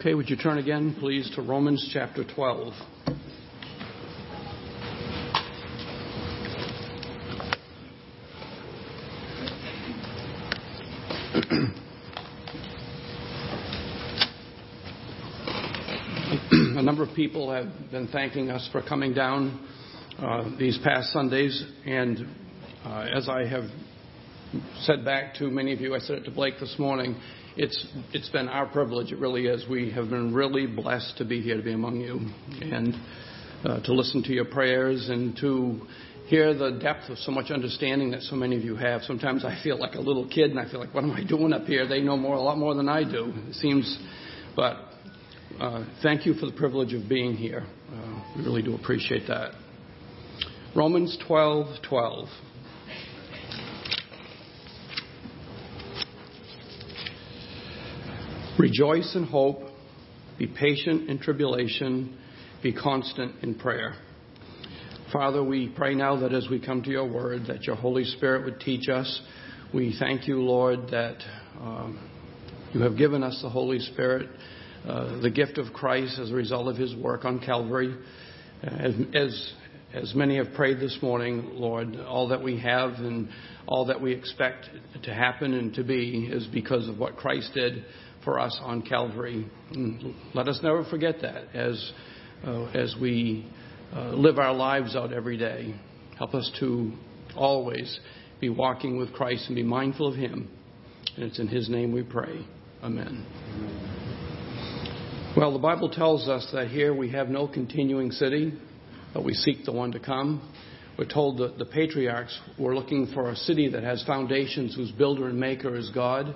Okay, would you turn again, please, to Romans chapter 12? A number of people have been thanking us for coming down uh, these past Sundays, and uh, as I have said back to many of you, I said it to Blake this morning, it's, it's been our privilege, it really is. We have been really blessed to be here, to be among you, and uh, to listen to your prayers and to hear the depth of so much understanding that so many of you have. Sometimes I feel like a little kid and I feel like, what am I doing up here? They know more, a lot more than I do. It seems, but uh, thank you for the privilege of being here. Uh, we really do appreciate that. Romans 12 Rejoice in hope, be patient in tribulation, be constant in prayer. Father, we pray now that as we come to your word, that your Holy Spirit would teach us. We thank you, Lord, that um, you have given us the Holy Spirit, uh, the gift of Christ as a result of his work on Calvary. As, as, as many have prayed this morning, Lord, all that we have and all that we expect to happen and to be is because of what Christ did for us on Calvary. And let us never forget that as, uh, as we uh, live our lives out every day. Help us to always be walking with Christ and be mindful of Him. And it's in His name we pray. Amen. Well, the Bible tells us that here we have no continuing city, but we seek the one to come. We're told that the patriarchs were looking for a city that has foundations, whose builder and maker is God.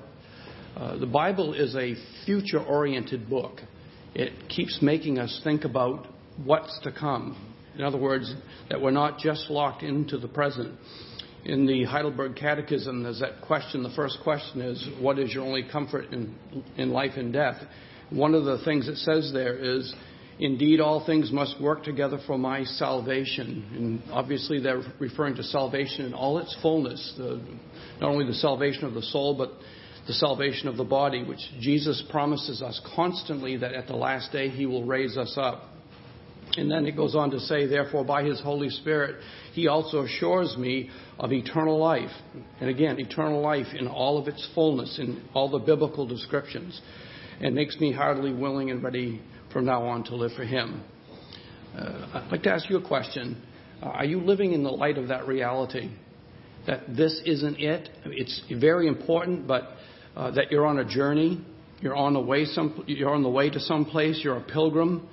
Uh, the Bible is a future oriented book. It keeps making us think about what's to come. In other words, that we're not just locked into the present. In the Heidelberg Catechism, there's that question. The first question is, What is your only comfort in, in life and death? One of the things it says there is, Indeed, all things must work together for my salvation. And obviously, they're referring to salvation in all its fullness the, not only the salvation of the soul, but the salvation of the body, which Jesus promises us constantly that at the last day he will raise us up. And then it goes on to say, therefore, by his Holy Spirit, he also assures me of eternal life. And again, eternal life in all of its fullness, in all the biblical descriptions. And makes me heartily willing and ready from now on to live for him. Uh, I'd like to ask you a question. Uh, are you living in the light of that reality? That this isn't it? It's very important, but uh, that you're on a journey, you're on the way some, you're on the way to some place, you're a pilgrim,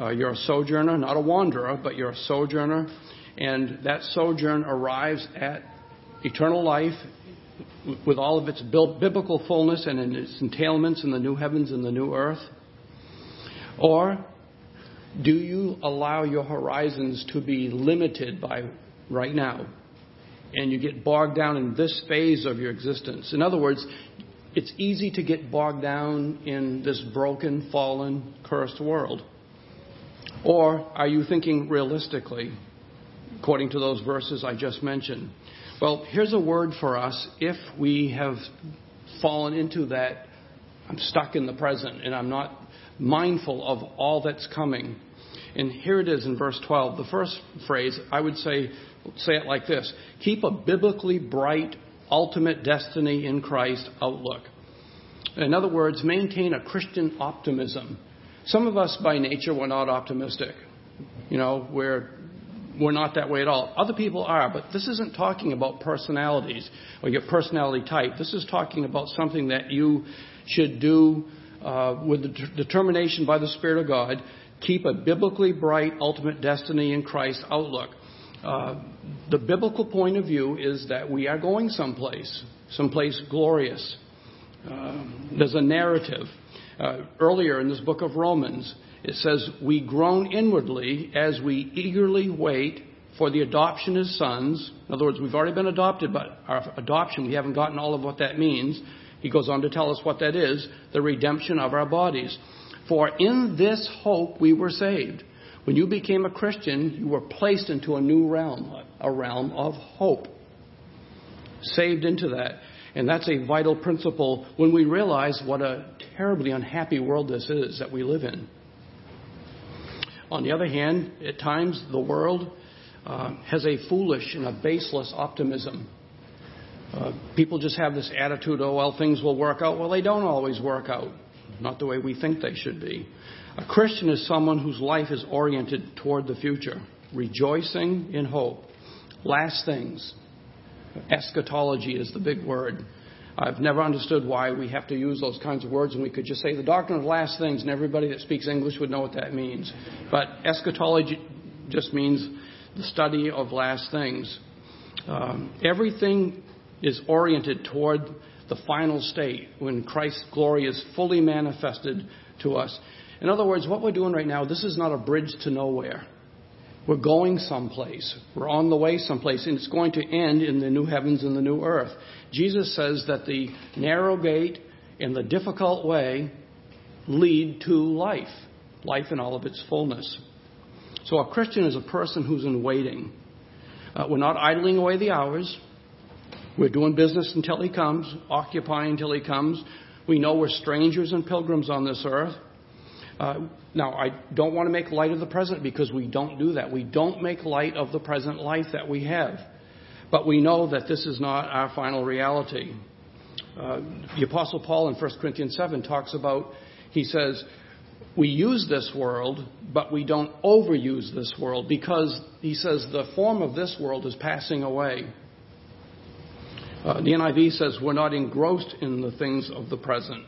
uh, you're a sojourner, not a wanderer, but you're a sojourner, and that sojourn arrives at eternal life with all of its biblical fullness and in its entailments in the new heavens and the new earth? Or do you allow your horizons to be limited by right now? And you get bogged down in this phase of your existence. In other words, it's easy to get bogged down in this broken, fallen, cursed world. Or are you thinking realistically, according to those verses I just mentioned? Well, here's a word for us if we have fallen into that I'm stuck in the present and I'm not mindful of all that's coming. And here it is in verse 12. The first phrase, I would say, say it like this Keep a biblically bright, ultimate destiny in Christ outlook. In other words, maintain a Christian optimism. Some of us by nature we're not optimistic. You know, we're we're not that way at all. Other people are, but this isn't talking about personalities or your personality type. This is talking about something that you should do uh, with the determination by the Spirit of God. Keep a biblically bright, ultimate destiny in Christ outlook. Uh, the biblical point of view is that we are going someplace, someplace glorious. Uh, there's a narrative. Uh, earlier in this book of Romans, it says, We groan inwardly as we eagerly wait for the adoption as sons. In other words, we've already been adopted, but our adoption, we haven't gotten all of what that means. He goes on to tell us what that is the redemption of our bodies. For in this hope we were saved. When you became a Christian, you were placed into a new realm, a realm of hope. Saved into that. And that's a vital principle when we realize what a terribly unhappy world this is that we live in. On the other hand, at times the world uh, has a foolish and a baseless optimism. Uh, people just have this attitude, oh, well, things will work out. Well, they don't always work out, not the way we think they should be. A Christian is someone whose life is oriented toward the future, rejoicing in hope. Last things. Eschatology is the big word. I've never understood why we have to use those kinds of words, and we could just say the doctrine of last things, and everybody that speaks English would know what that means. But eschatology just means the study of last things. Um, everything is oriented toward the final state when Christ's glory is fully manifested to us. In other words, what we're doing right now, this is not a bridge to nowhere. We're going someplace. We're on the way someplace, and it's going to end in the new heavens and the new earth. Jesus says that the narrow gate and the difficult way lead to life, life in all of its fullness. So a Christian is a person who's in waiting. Uh, we're not idling away the hours. We're doing business until He comes, occupying until He comes. We know we're strangers and pilgrims on this earth. Uh, now, I don't want to make light of the present because we don't do that. We don't make light of the present life that we have. But we know that this is not our final reality. Uh, the Apostle Paul in 1 Corinthians 7 talks about, he says, we use this world, but we don't overuse this world because, he says, the form of this world is passing away. Uh, the NIV says we're not engrossed in the things of the present.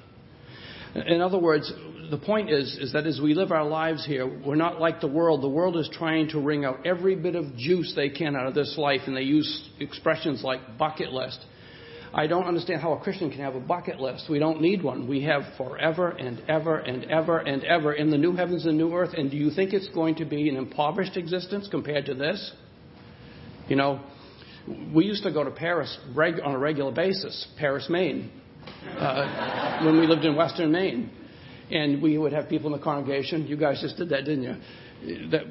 In other words, the point is, is that as we live our lives here, we're not like the world. The world is trying to wring out every bit of juice they can out of this life, and they use expressions like bucket list. I don't understand how a Christian can have a bucket list. We don't need one. We have forever and ever and ever and ever in the new heavens and new earth. And do you think it's going to be an impoverished existence compared to this? You know, we used to go to Paris reg- on a regular basis, Paris, Maine, uh, when we lived in Western Maine and we would have people in the congregation. You guys just did that, didn't you? That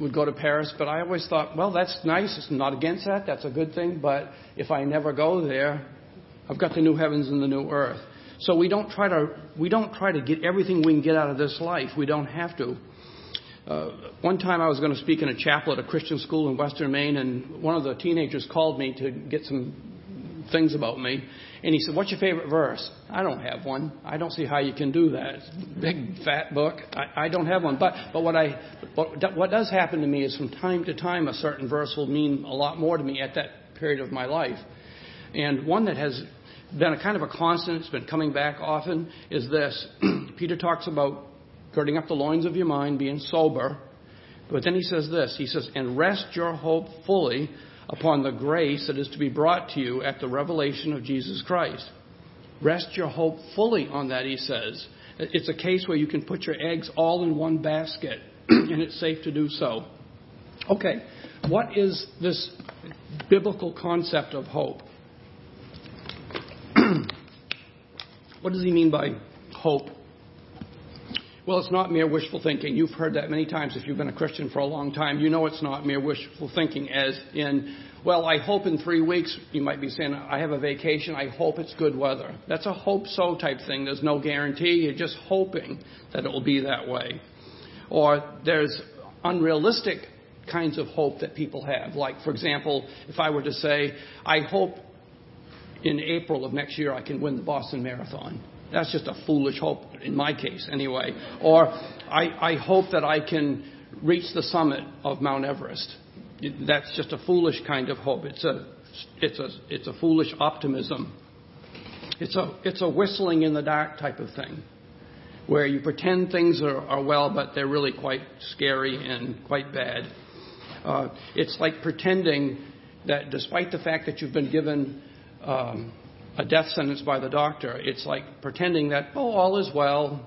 would go to Paris. But I always thought, well, that's nice. It's not against that. That's a good thing. But if I never go there, I've got the new heavens and the new earth. So we don't try to we don't try to get everything we can get out of this life. We don't have to. Uh, one time I was going to speak in a chapel at a Christian school in Western Maine, and one of the teenagers called me to get some things about me. And he said, What's your favorite verse? I don't have one. I don't see how you can do that. Big, fat book. I, I don't have one. But, but what, I, what, what does happen to me is from time to time, a certain verse will mean a lot more to me at that period of my life. And one that has been a kind of a constant, it's been coming back often, is this. Peter talks about girding up the loins of your mind, being sober. But then he says this He says, And rest your hope fully upon the grace that is to be brought to you at the revelation of Jesus Christ. Rest your hope fully on that, he says. It's a case where you can put your eggs all in one basket, and it's safe to do so. Okay, what is this biblical concept of hope? what does he mean by hope? Well, it's not mere wishful thinking. You've heard that many times if you've been a Christian for a long time. You know it's not mere wishful thinking, as in, well, I hope in three weeks, you might be saying, I have a vacation, I hope it's good weather. That's a hope so type thing. There's no guarantee. You're just hoping that it will be that way. Or there's unrealistic kinds of hope that people have. Like, for example, if I were to say, I hope in April of next year I can win the Boston Marathon. That's just a foolish hope, in my case, anyway. Or I, I hope that I can reach the summit of Mount Everest. That's just a foolish kind of hope. It's a, it's a, it's a foolish optimism. It's a, it's a whistling in the dark type of thing, where you pretend things are, are well, but they're really quite scary and quite bad. Uh, it's like pretending that despite the fact that you've been given um, a death sentence by the doctor. It's like pretending that, oh, all is well.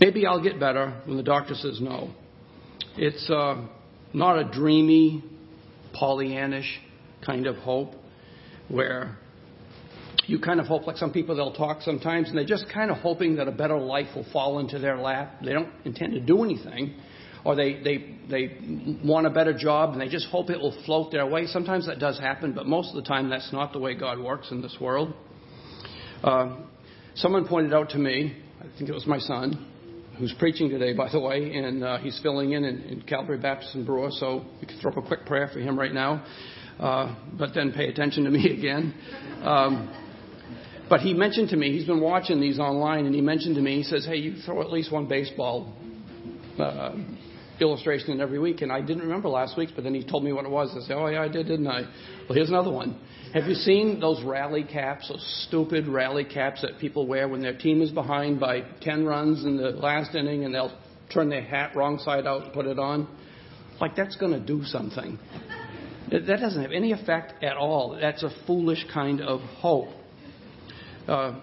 Maybe I'll get better when the doctor says no. It's uh, not a dreamy, Pollyannish kind of hope where you kind of hope, like some people, they'll talk sometimes and they're just kind of hoping that a better life will fall into their lap. They don't intend to do anything. Or they, they, they want a better job and they just hope it will float their way. Sometimes that does happen, but most of the time that's not the way God works in this world. Uh, someone pointed out to me, I think it was my son, who's preaching today, by the way, and uh, he's filling in, in in Calvary Baptist in Brewer, so we can throw up a quick prayer for him right now. Uh, but then pay attention to me again. Um, but he mentioned to me, he's been watching these online, and he mentioned to me, he says, hey, you throw at least one baseball uh, illustration in every week. And I didn't remember last week's, but then he told me what it was. I said, oh, yeah, I did, didn't I? Well, here's another one. Have you seen those rally caps, those stupid rally caps that people wear when their team is behind by 10 runs in the last inning and they'll turn their hat wrong side out and put it on? Like, that's going to do something. That doesn't have any effect at all. That's a foolish kind of hope. Uh,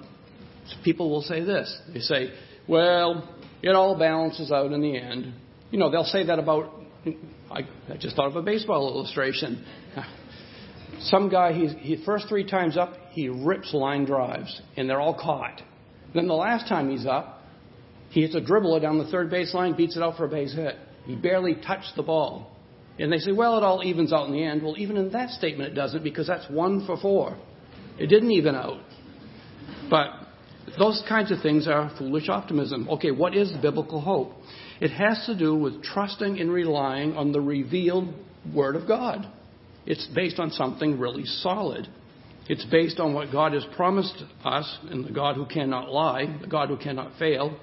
people will say this. They say, well, it all balances out in the end. You know, they'll say that about, I, I just thought of a baseball illustration. Some guy, he's, he first three times up, he rips line drives, and they're all caught. Then the last time he's up, he hits a dribbler down the third base line, beats it out for a base hit. He barely touched the ball. And they say, well, it all evens out in the end. Well, even in that statement, it doesn't because that's one for four. It didn't even out. But those kinds of things are foolish optimism. Okay, what is biblical hope? It has to do with trusting and relying on the revealed Word of God. It's based on something really solid. It's based on what God has promised us and the God who cannot lie, the God who cannot fail.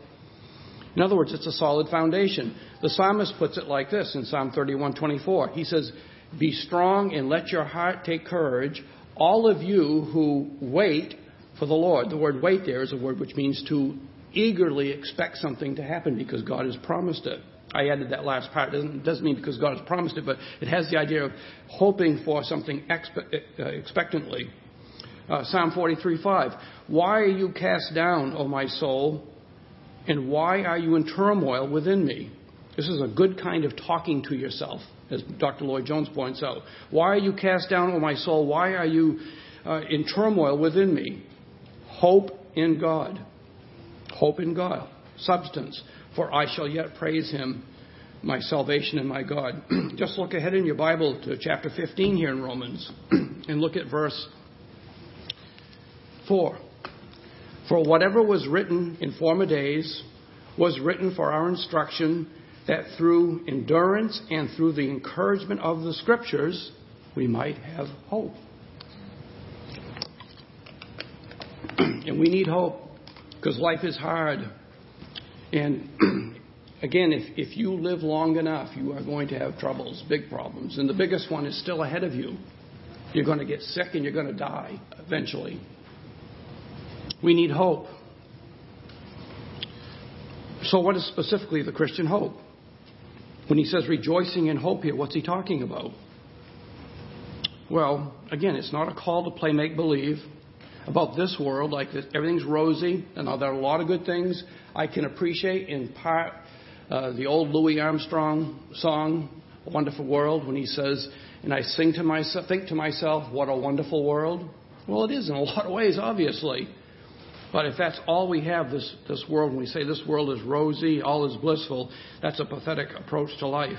In other words, it's a solid foundation. The psalmist puts it like this in Psalm 31:24. He says, "Be strong and let your heart take courage, all of you who wait for the Lord." The word wait there is a word which means to eagerly expect something to happen because God has promised it. I added that last part. It doesn't, doesn't mean because God has promised it, but it has the idea of hoping for something expe- uh, expectantly. Uh, Psalm 43:5. Why are you cast down, O my soul? And why are you in turmoil within me? This is a good kind of talking to yourself, as Dr. Lloyd Jones points out. Why are you cast down, O my soul? Why are you uh, in turmoil within me? Hope in God. Hope in God. Substance. For I shall yet praise him, my salvation and my God. Just look ahead in your Bible to chapter 15 here in Romans and look at verse 4. For whatever was written in former days was written for our instruction, that through endurance and through the encouragement of the Scriptures we might have hope. and we need hope because life is hard. And again, if, if you live long enough, you are going to have troubles, big problems. And the biggest one is still ahead of you. You're going to get sick and you're going to die eventually. We need hope. So, what is specifically the Christian hope? When he says rejoicing in hope here, what's he talking about? Well, again, it's not a call to play make believe about this world, like everything's rosy, and there are a lot of good things I can appreciate in part. Uh, the old Louis Armstrong song, "A Wonderful World," when he says, "And I sing to myself, think to myself, what a wonderful world." Well, it is in a lot of ways, obviously. But if that's all we have, this, this world, when we say this world is rosy, all is blissful, that's a pathetic approach to life.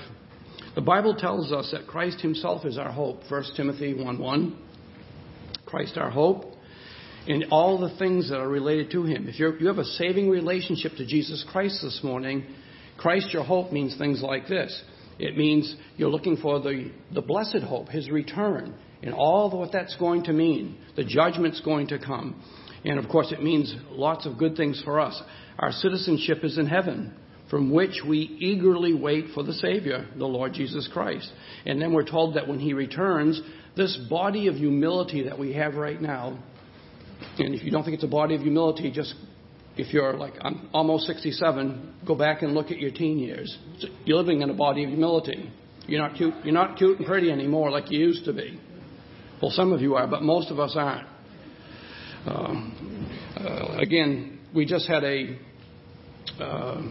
The Bible tells us that Christ himself is our hope. 1 Timothy 1 1. Christ our hope. And all the things that are related to him. If you have a saving relationship to Jesus Christ this morning, Christ your hope means things like this. It means you're looking for the, the blessed hope, his return, and all what that's going to mean. The judgment's going to come. And of course, it means lots of good things for us. Our citizenship is in heaven, from which we eagerly wait for the Savior, the Lord Jesus Christ. And then we're told that when He returns, this body of humility that we have right now, and if you don't think it's a body of humility, just if you're like, I'm almost 67, go back and look at your teen years. You're living in a body of humility. You're not cute, you're not cute and pretty anymore like you used to be. Well, some of you are, but most of us aren't. Um, uh, again, we just had a uh,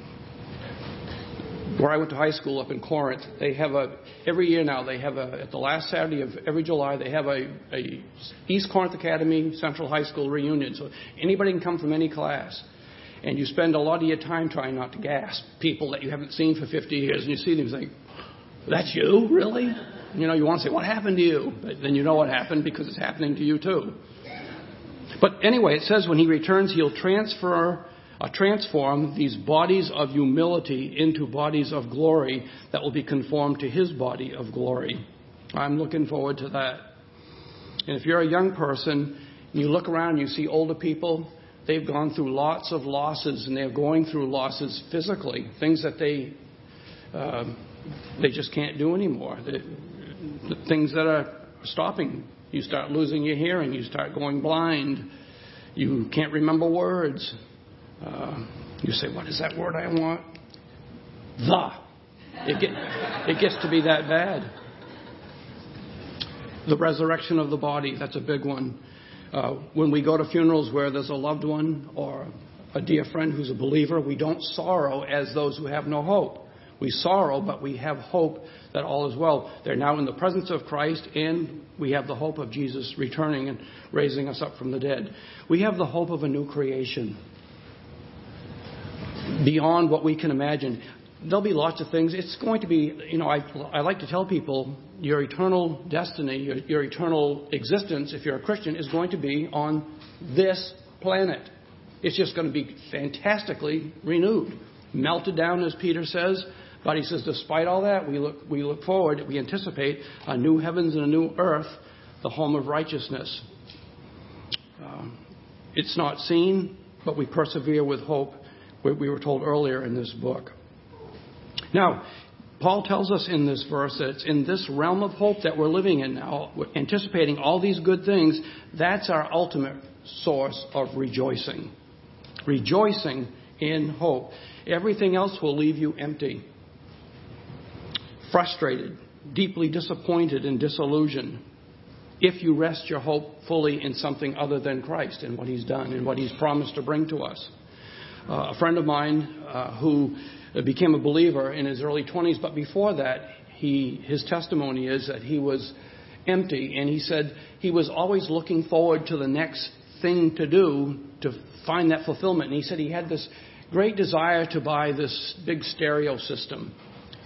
where I went to high school up in Corinth. They have a every year now. They have a at the last Saturday of every July. They have a, a East Corinth Academy Central High School reunion. So anybody can come from any class. and you spend a lot of your time trying not to gasp people that you haven't seen for 50 years, and you see them, think, that's you, really? You know, you want to say, what happened to you? But then you know what happened because it's happening to you too. But anyway, it says when he returns, he'll transfer, uh, transform these bodies of humility into bodies of glory that will be conformed to his body of glory. I'm looking forward to that. And if you're a young person, you look around, you see older people, they've gone through lots of losses, and they're going through losses physically, things that they uh, they just can't do anymore. The, the things that are stopping. You start losing your hearing. You start going blind. You can't remember words. Uh, you say, "What is that word I want?" The. It, get, it gets to be that bad. The resurrection of the body, that's a big one. Uh, when we go to funerals where there's a loved one or a dear friend who's a believer, we don't sorrow as those who have no hope. We sorrow, but we have hope that all is well. They're now in the presence of Christ, and we have the hope of Jesus returning and raising us up from the dead. We have the hope of a new creation beyond what we can imagine there'll be lots of things. It's going to be, you know, I, I like to tell people your eternal destiny, your, your eternal existence, if you're a Christian, is going to be on this planet. It's just going to be fantastically renewed, melted down, as Peter says. But he says, despite all that, we look, we look forward, we anticipate a new heavens and a new earth, the home of righteousness. Um, it's not seen, but we persevere with hope, we were told earlier in this book. Now, Paul tells us in this verse that it's in this realm of hope that we're living in now, anticipating all these good things. That's our ultimate source of rejoicing. Rejoicing in hope. Everything else will leave you empty, frustrated, deeply disappointed, and disillusioned if you rest your hope fully in something other than Christ and what He's done and what He's promised to bring to us. Uh, a friend of mine uh, who became a believer in his early 20s, but before that, he, his testimony is that he was empty, and he said he was always looking forward to the next thing to do to find that fulfillment. And he said he had this great desire to buy this big stereo system,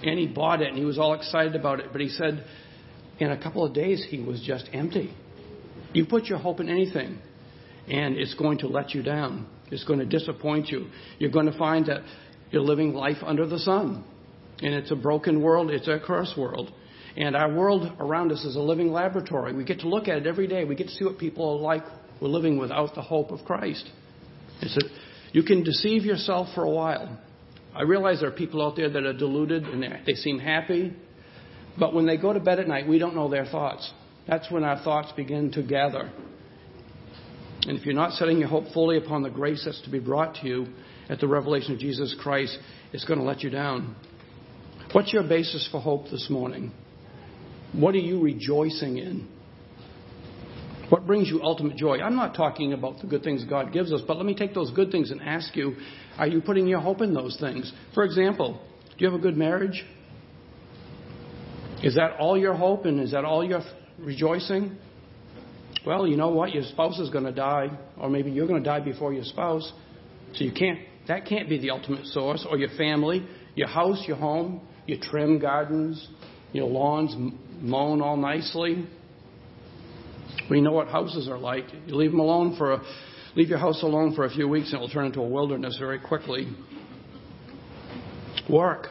and he bought it, and he was all excited about it. But he said in a couple of days he was just empty. You put your hope in anything, and it's going to let you down. It's going to disappoint you. You're going to find that you're living life under the sun. And it's a broken world, it's a cursed world. And our world around us is a living laboratory. We get to look at it every day. We get to see what people are like We're living without the hope of Christ. It's a, you can deceive yourself for a while. I realize there are people out there that are deluded and they seem happy, but when they go to bed at night, we don't know their thoughts. That's when our thoughts begin to gather. And if you're not setting your hope fully upon the grace that's to be brought to you, at the revelation of Jesus Christ, it's going to let you down. What's your basis for hope this morning? What are you rejoicing in? What brings you ultimate joy? I'm not talking about the good things God gives us, but let me take those good things and ask you are you putting your hope in those things? For example, do you have a good marriage? Is that all your hope and is that all your rejoicing? Well, you know what? Your spouse is going to die, or maybe you're going to die before your spouse. So you can't that can't be the ultimate source, or your family, your house, your home, your trim gardens, your lawns mown all nicely. We know what houses are like. You leave them alone for a, leave your house alone for a few weeks, and it'll turn into a wilderness very quickly. Work.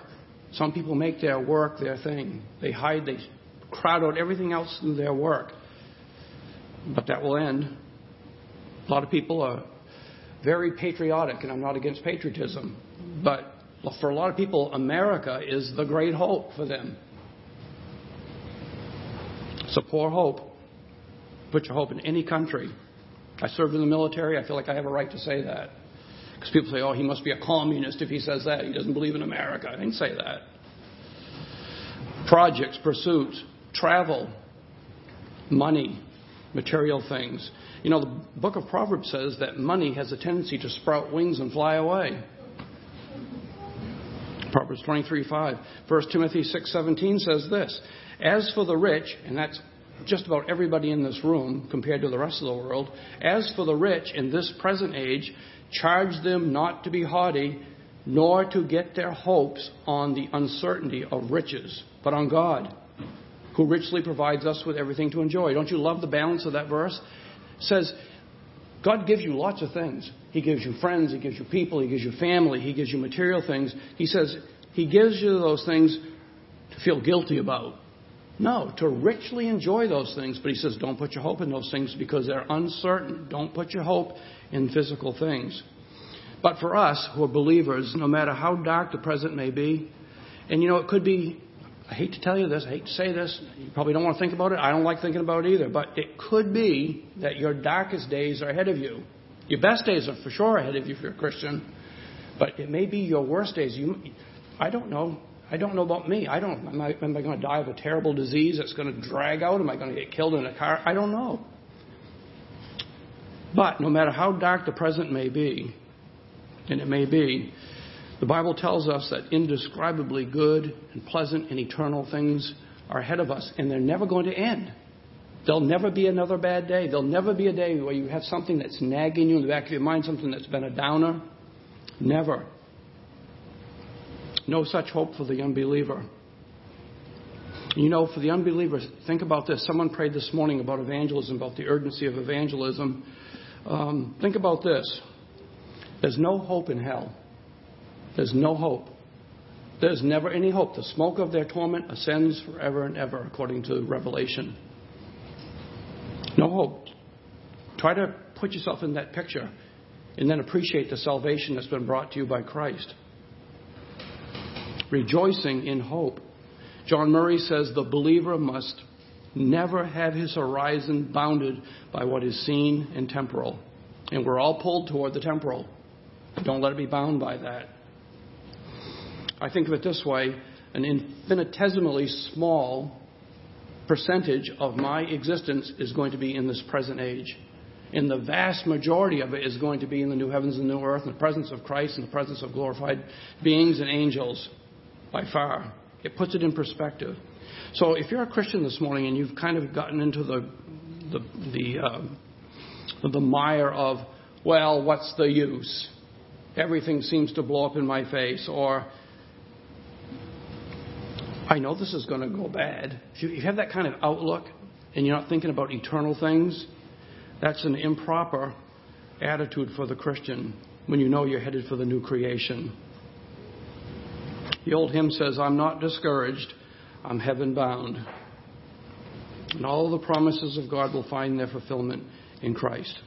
Some people make their work their thing. They hide, they crowd out everything else through their work. But that will end. A lot of people are very patriotic, and I'm not against patriotism, but for a lot of people, America is the great hope for them. It's a poor hope. Put your hope in any country. I served in the military. I feel like I have a right to say that. Because people say, oh, he must be a communist if he says that. He doesn't believe in America. I didn't say that. Projects, pursuits, travel, money, material things. You know, the book of Proverbs says that money has a tendency to sprout wings and fly away. Proverbs 23:5. 1 Timothy 6:17 says this: As for the rich, and that's just about everybody in this room compared to the rest of the world. As for the rich in this present age, charge them not to be haughty, nor to get their hopes on the uncertainty of riches, but on God, who richly provides us with everything to enjoy. Don't you love the balance of that verse? It says, God gives you lots of things. He gives you friends, He gives you people, He gives you family, He gives you material things. He says He gives you those things to feel guilty about. No, to richly enjoy those things. But He says, don't put your hope in those things because they're uncertain. Don't put your hope in physical things. But for us who are believers, no matter how dark the present may be, and you know, it could be, I hate to tell you this, I hate to say this, you probably don't want to think about it, I don't like thinking about it either, but it could be that your darkest days are ahead of you. Your best days are for sure ahead of you if you're a Christian, but it may be your worst days. You, I don't know. I don't know about me. I don't. Am I, am I going to die of a terrible disease that's going to drag out? Am I going to get killed in a car? I don't know. But no matter how dark the present may be, and it may be, the Bible tells us that indescribably good and pleasant and eternal things are ahead of us, and they're never going to end. There'll never be another bad day. There'll never be a day where you have something that's nagging you in the back of your mind, something that's been a downer. Never. No such hope for the unbeliever. You know, for the unbeliever, think about this. Someone prayed this morning about evangelism, about the urgency of evangelism. Um, think about this. There's no hope in hell. There's no hope. There's never any hope. The smoke of their torment ascends forever and ever, according to Revelation. No hope. Try to put yourself in that picture and then appreciate the salvation that's been brought to you by Christ. Rejoicing in hope. John Murray says the believer must never have his horizon bounded by what is seen and temporal. And we're all pulled toward the temporal. Don't let it be bound by that. I think of it this way an infinitesimally small percentage of my existence is going to be in this present age. And the vast majority of it is going to be in the new heavens and new earth, in the presence of Christ, in the presence of glorified beings and angels, by far. It puts it in perspective. So if you're a Christian this morning and you've kind of gotten into the the the, uh, the mire of, well, what's the use? Everything seems to blow up in my face, or I know this is going to go bad. If you have that kind of outlook and you're not thinking about eternal things, that's an improper attitude for the Christian when you know you're headed for the new creation. The old hymn says, I'm not discouraged, I'm heaven bound. And all the promises of God will find their fulfillment in Christ.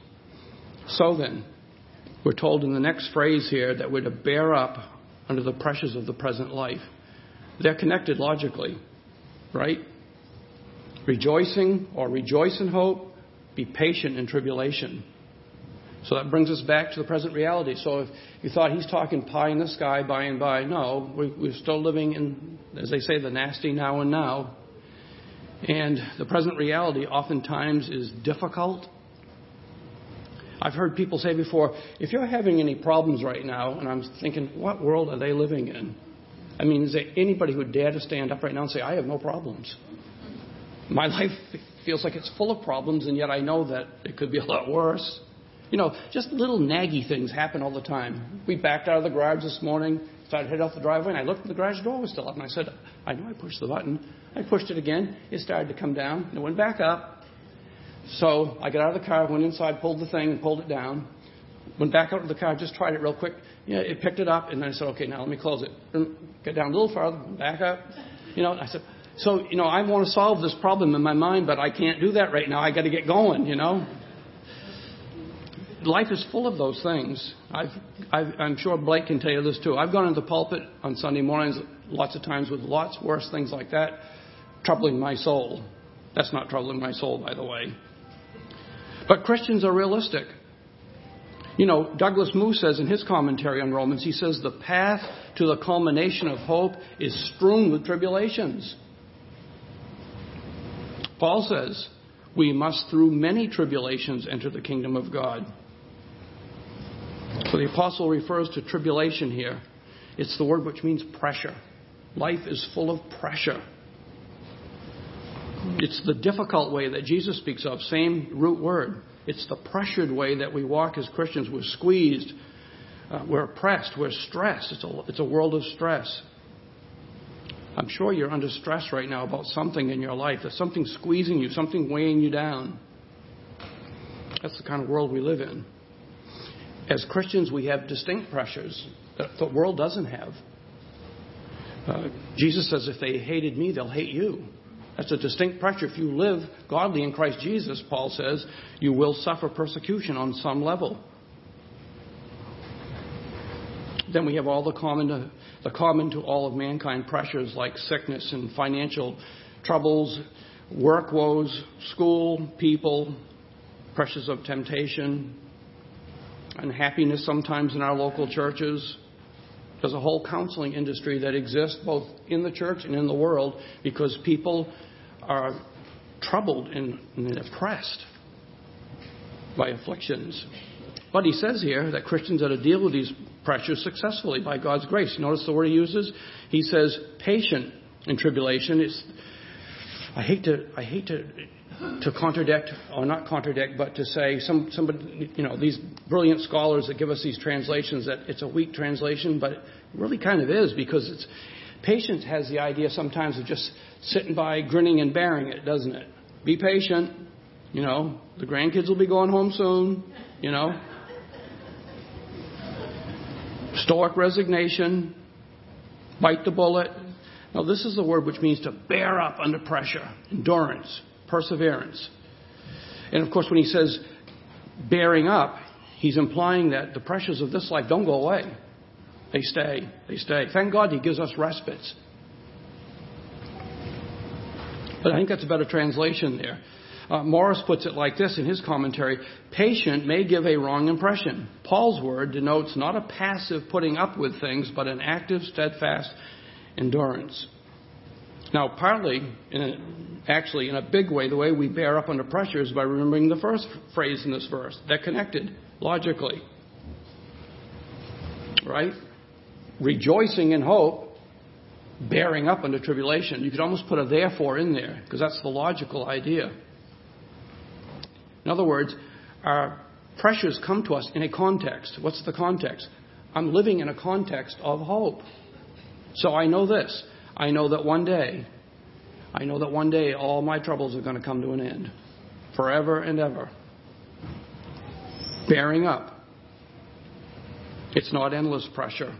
So then, we're told in the next phrase here that we're to bear up under the pressures of the present life. They're connected logically, right? Rejoicing or rejoice in hope, be patient in tribulation. So that brings us back to the present reality. So if you thought he's talking pie in the sky by and by, no, we're still living in, as they say, the nasty now and now. And the present reality oftentimes is difficult. I've heard people say before, if you're having any problems right now, and I'm thinking, what world are they living in? I mean, is there anybody who would dare to stand up right now and say, I have no problems? My life feels like it's full of problems, and yet I know that it could be a lot worse. You know, just little naggy things happen all the time. We backed out of the garage this morning, started to head off the driveway, and I looked and the garage door was still up. And I said, I know I pushed the button. I pushed it again. It started to come down, and it went back up. So I got out of the car, went inside, pulled the thing, and pulled it down. Went back out of the car, just tried it real quick. Yeah, it picked it up, and then I said, okay, now let me close it. Mm, get down a little farther, back up. You know, I said, so, you know, I want to solve this problem in my mind, but I can't do that right now. I got to get going, you know. Life is full of those things. I've, I've, I'm sure Blake can tell you this too. I've gone into the pulpit on Sunday mornings lots of times with lots worse things like that, troubling my soul. That's not troubling my soul, by the way. But Christians are realistic. You know, Douglas Moo says in his commentary on Romans, he says, the path to the culmination of hope is strewn with tribulations. Paul says, we must through many tribulations enter the kingdom of God. So the apostle refers to tribulation here. It's the word which means pressure. Life is full of pressure. It's the difficult way that Jesus speaks of, same root word. It's the pressured way that we walk as Christians. We're squeezed, uh, we're oppressed, we're stressed. It's a, it's a world of stress. I'm sure you're under stress right now about something in your life. There's something squeezing you, something weighing you down. That's the kind of world we live in. As Christians, we have distinct pressures that the world doesn't have. Uh, Jesus says, if they hated me, they'll hate you. That's a distinct pressure. If you live godly in Christ Jesus, Paul says, you will suffer persecution on some level. Then we have all the common to, the common to all of mankind pressures like sickness and financial troubles, work woes, school, people, pressures of temptation, unhappiness sometimes in our local churches. There's a whole counseling industry that exists both in the church and in the world because people are troubled and, and oppressed by afflictions. But he says here that Christians are to deal with these pressures successfully by God's grace. Notice the word he uses? He says patient in tribulation. It's, I hate to, I hate to, to contradict, or not contradict, but to say some, somebody, you know, these brilliant scholars that give us these translations that it's a weak translation, but it really kind of is because it's, patience has the idea sometimes of just sitting by, grinning and bearing it, doesn't it? Be patient. You know, the grandkids will be going home soon. You know, stoic resignation, bite the bullet. Now, this is the word which means to bear up under pressure, endurance, perseverance. And of course, when he says bearing up, he's implying that the pressures of this life don't go away. They stay. They stay. Thank God he gives us respites. But I think that's a better translation there. Uh, Morris puts it like this in his commentary patient may give a wrong impression. Paul's word denotes not a passive putting up with things, but an active, steadfast endurance. Now, partly, in a, actually, in a big way, the way we bear up under pressure is by remembering the first phrase in this verse. They're connected logically. Right? Rejoicing in hope bearing up under tribulation. You could almost put a therefore in there because that's the logical idea. In other words, our pressures come to us in a context. What's the context? I'm living in a context of hope. So I know this. I know that one day, I know that one day all my troubles are going to come to an end. Forever and ever. Bearing up. It's not endless pressure.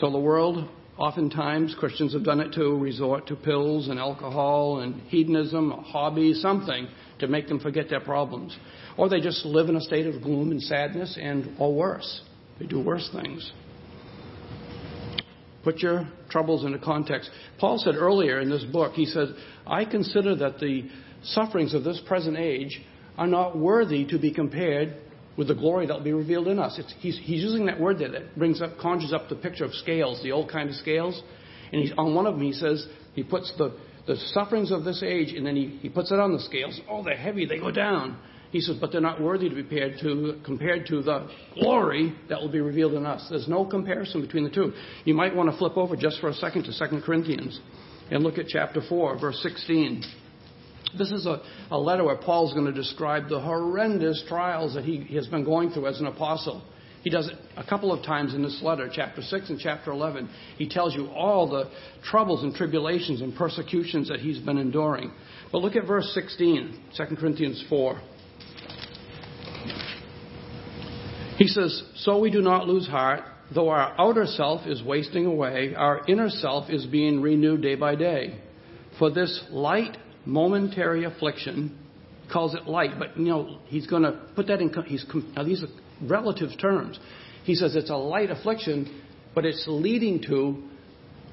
So the world, oftentimes, Christians have done it too, resort to pills and alcohol and hedonism, a hobby, something to make them forget their problems. Or they just live in a state of gloom and sadness and, or worse, they do worse things. Put your troubles into context. Paul said earlier in this book, he said, I consider that the sufferings of this present age are not worthy to be compared with the glory that will be revealed in us. He's, he's, using that word there that brings up, conjures up the picture of scales, the old kind of scales. And on one of them, he says, he puts the the sufferings of this age, and then he, he puts it on the scales. Oh, they're heavy, they go down. He says, but they're not worthy to be compared to, compared to the glory that will be revealed in us. There's no comparison between the two. You might want to flip over just for a second to 2 Corinthians and look at chapter 4, verse 16. This is a, a letter where Paul's going to describe the horrendous trials that he, he has been going through as an apostle. He does it a couple of times in this letter, chapter 6 and chapter 11. He tells you all the troubles and tribulations and persecutions that he's been enduring. But look at verse 16, 2 Corinthians 4. He says, So we do not lose heart, though our outer self is wasting away, our inner self is being renewed day by day. For this light, momentary affliction, calls it light, but you know, he's going to put that in, he's, now these are relative terms. He says it's a light affliction, but it's leading to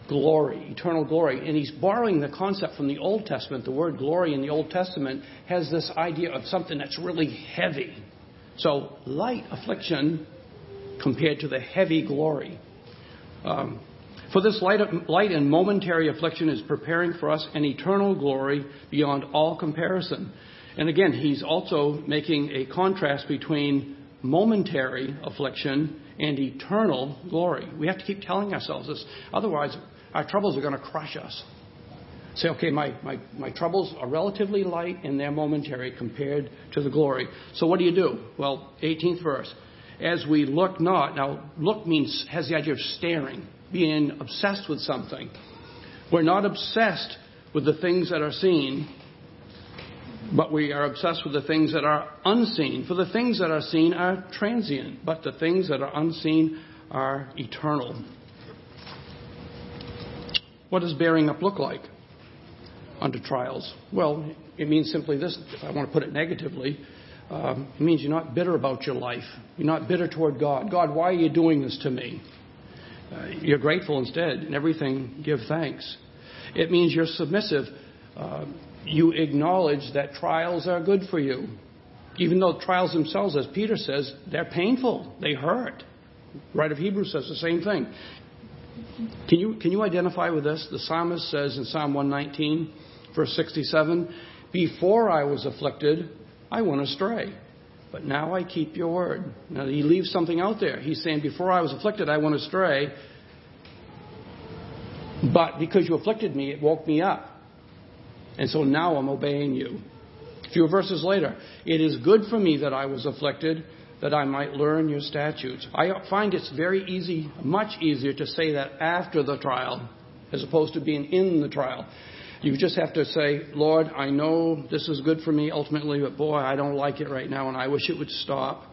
glory, eternal glory. And he's borrowing the concept from the Old Testament. The word glory in the Old Testament has this idea of something that's really heavy. So, light affliction compared to the heavy glory. Um, for this light, light and momentary affliction is preparing for us an eternal glory beyond all comparison. And again, he's also making a contrast between momentary affliction and eternal glory. We have to keep telling ourselves this. Otherwise, our troubles are going to crush us. Say, okay, my, my, my troubles are relatively light and they're momentary compared to the glory. So what do you do? Well, 18th verse. As we look not, now look means, has the idea of staring, being obsessed with something. We're not obsessed with the things that are seen, but we are obsessed with the things that are unseen. For the things that are seen are transient, but the things that are unseen are eternal. What does bearing up look like under trials? Well, it means simply this, if I want to put it negatively. Um, it means you're not bitter about your life. You're not bitter toward God. God, why are you doing this to me? Uh, you're grateful instead. In everything, give thanks. It means you're submissive. Uh, you acknowledge that trials are good for you. Even though trials themselves, as Peter says, they're painful, they hurt. Right of Hebrews says the same thing. Can you, can you identify with this? The psalmist says in Psalm 119, verse 67, Before I was afflicted, I went astray. But now I keep your word. Now he leaves something out there. He's saying, Before I was afflicted, I went astray. But because you afflicted me, it woke me up. And so now I'm obeying you. A few verses later, it is good for me that I was afflicted, that I might learn your statutes. I find it's very easy, much easier to say that after the trial as opposed to being in the trial. You just have to say, Lord, I know this is good for me ultimately, but boy, I don't like it right now and I wish it would stop.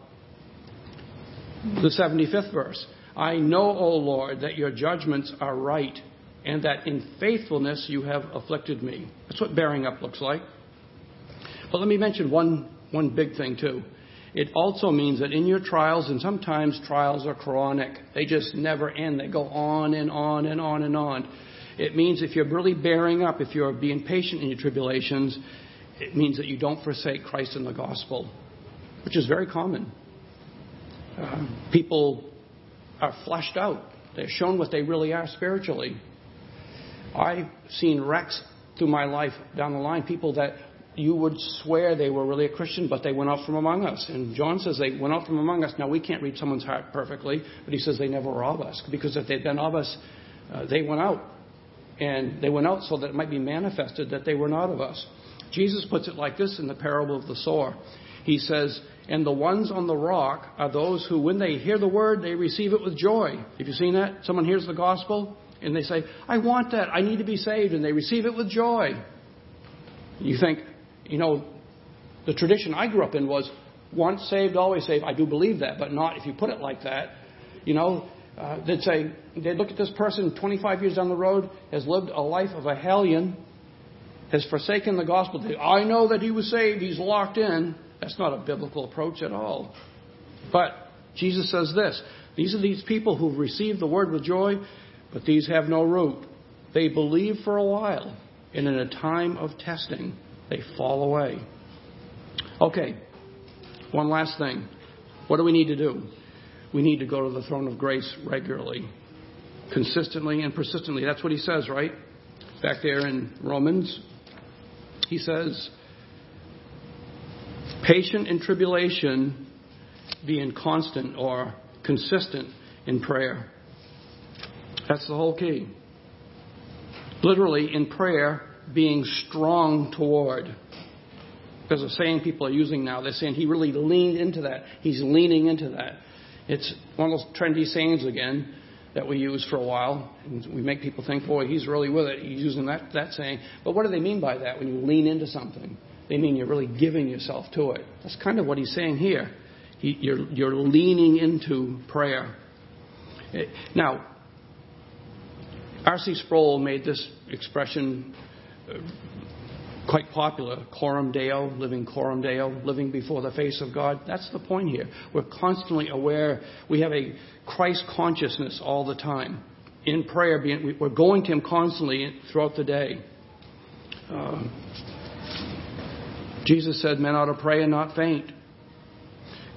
The 75th verse. I know, O Lord, that your judgments are right and that in faithfulness you have afflicted me. That's what bearing up looks like. But let me mention one, one big thing too. It also means that in your trials, and sometimes trials are chronic, they just never end. They go on and on and on and on. It means if you're really bearing up, if you're being patient in your tribulations, it means that you don't forsake Christ and the gospel, which is very common. People are fleshed out, they're shown what they really are spiritually. I've seen wrecks through my life down the line, people that you would swear they were really a Christian, but they went out from among us. And John says they went out from among us. Now, we can't read someone's heart perfectly, but he says they never were of us. Because if they'd been of us, uh, they went out. And they went out so that it might be manifested that they were not of us. Jesus puts it like this in the parable of the sower. He says, And the ones on the rock are those who, when they hear the word, they receive it with joy. Have you seen that? Someone hears the gospel, and they say, I want that. I need to be saved. And they receive it with joy. You think, you know, the tradition I grew up in was once saved, always saved. I do believe that, but not if you put it like that. You know, uh, they'd say, they'd look at this person 25 years down the road, has lived a life of a hellion, has forsaken the gospel. I know that he was saved, he's locked in. That's not a biblical approach at all. But Jesus says this these are these people who've received the word with joy, but these have no root. They believe for a while, and in a time of testing, they fall away. Okay, one last thing. What do we need to do? We need to go to the throne of grace regularly, consistently and persistently. That's what he says, right? Back there in Romans, he says, patient in tribulation, being constant or consistent in prayer. That's the whole key. Literally, in prayer, being strong toward. There's a saying people are using now. They're saying he really leaned into that. He's leaning into that. It's one of those trendy sayings again that we use for a while. And we make people think, boy, he's really with it. He's using that, that saying. But what do they mean by that when you lean into something? They mean you're really giving yourself to it. That's kind of what he's saying here. He, you're, you're leaning into prayer. Now, R.C. Sproul made this expression uh, quite popular coram deo, living coram deo, living before the face of God. That's the point here. We're constantly aware. We have a Christ consciousness all the time. In prayer, we're going to Him constantly throughout the day. Uh, Jesus said, Men ought to pray and not faint.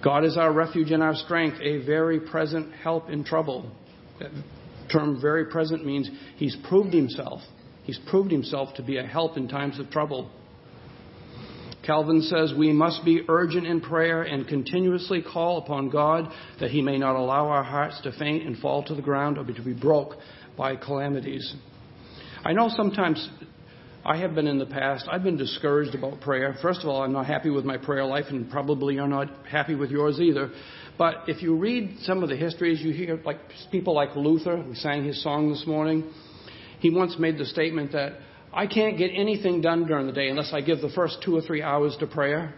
God is our refuge and our strength, a very present help in trouble That term very present means he's proved himself. He's proved himself to be a help in times of trouble. Calvin says we must be urgent in prayer and continuously call upon God that he may not allow our hearts to faint and fall to the ground or to be broke by calamities. I know sometimes I have been in the past. I've been discouraged about prayer. First of all, I'm not happy with my prayer life, and probably you're not happy with yours either. But if you read some of the histories, you hear like people like Luther, who sang his song this morning. He once made the statement that I can't get anything done during the day unless I give the first two or three hours to prayer.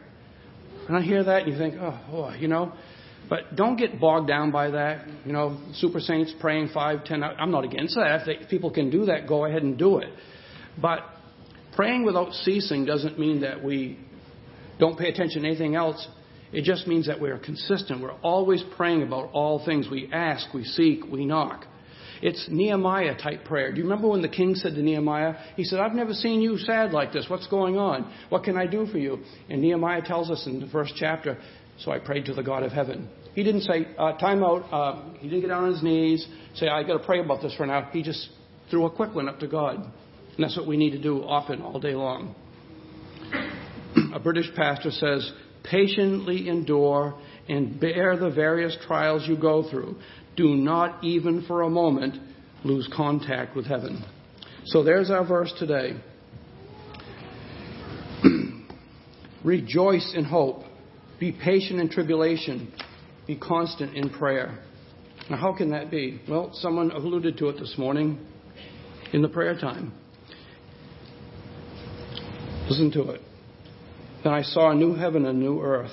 And I hear that, and you think, oh, you know. But don't get bogged down by that. You know, super saints praying five, ten. I'm not against that. If people can do that, go ahead and do it. But praying without ceasing doesn't mean that we don't pay attention to anything else. It just means that we're consistent. We're always praying about all things. We ask, we seek, we knock. It's Nehemiah type prayer. Do you remember when the king said to Nehemiah, he said, I've never seen you sad like this. What's going on? What can I do for you? And Nehemiah tells us in the first chapter, so I prayed to the God of heaven. He didn't say, uh, time out. Uh, he didn't get down on his knees, say, I got to pray about this for now. He just threw a quick one up to God. And that's what we need to do often, all day long. a British pastor says, patiently endure and bear the various trials you go through. Do not even for a moment lose contact with heaven. So there's our verse today. Rejoice in hope. Be patient in tribulation. Be constant in prayer. Now, how can that be? Well, someone alluded to it this morning in the prayer time. Listen to it. Then I saw a new heaven and a new earth.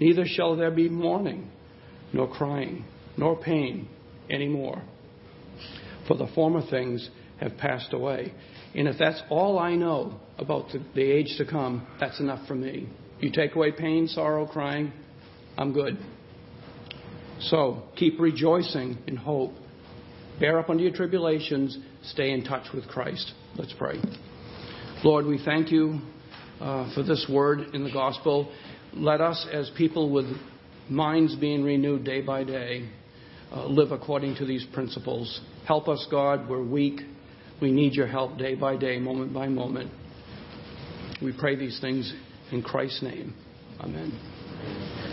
Neither shall there be mourning, nor crying, nor pain any more. For the former things have passed away. And if that's all I know about the, the age to come, that's enough for me. You take away pain, sorrow, crying, I'm good. So keep rejoicing in hope. Bear up under your tribulations. Stay in touch with Christ. Let's pray. Lord, we thank you uh, for this word in the gospel. Let us, as people with minds being renewed day by day, uh, live according to these principles. Help us, God. We're weak. We need your help day by day, moment by moment. We pray these things in Christ's name. Amen.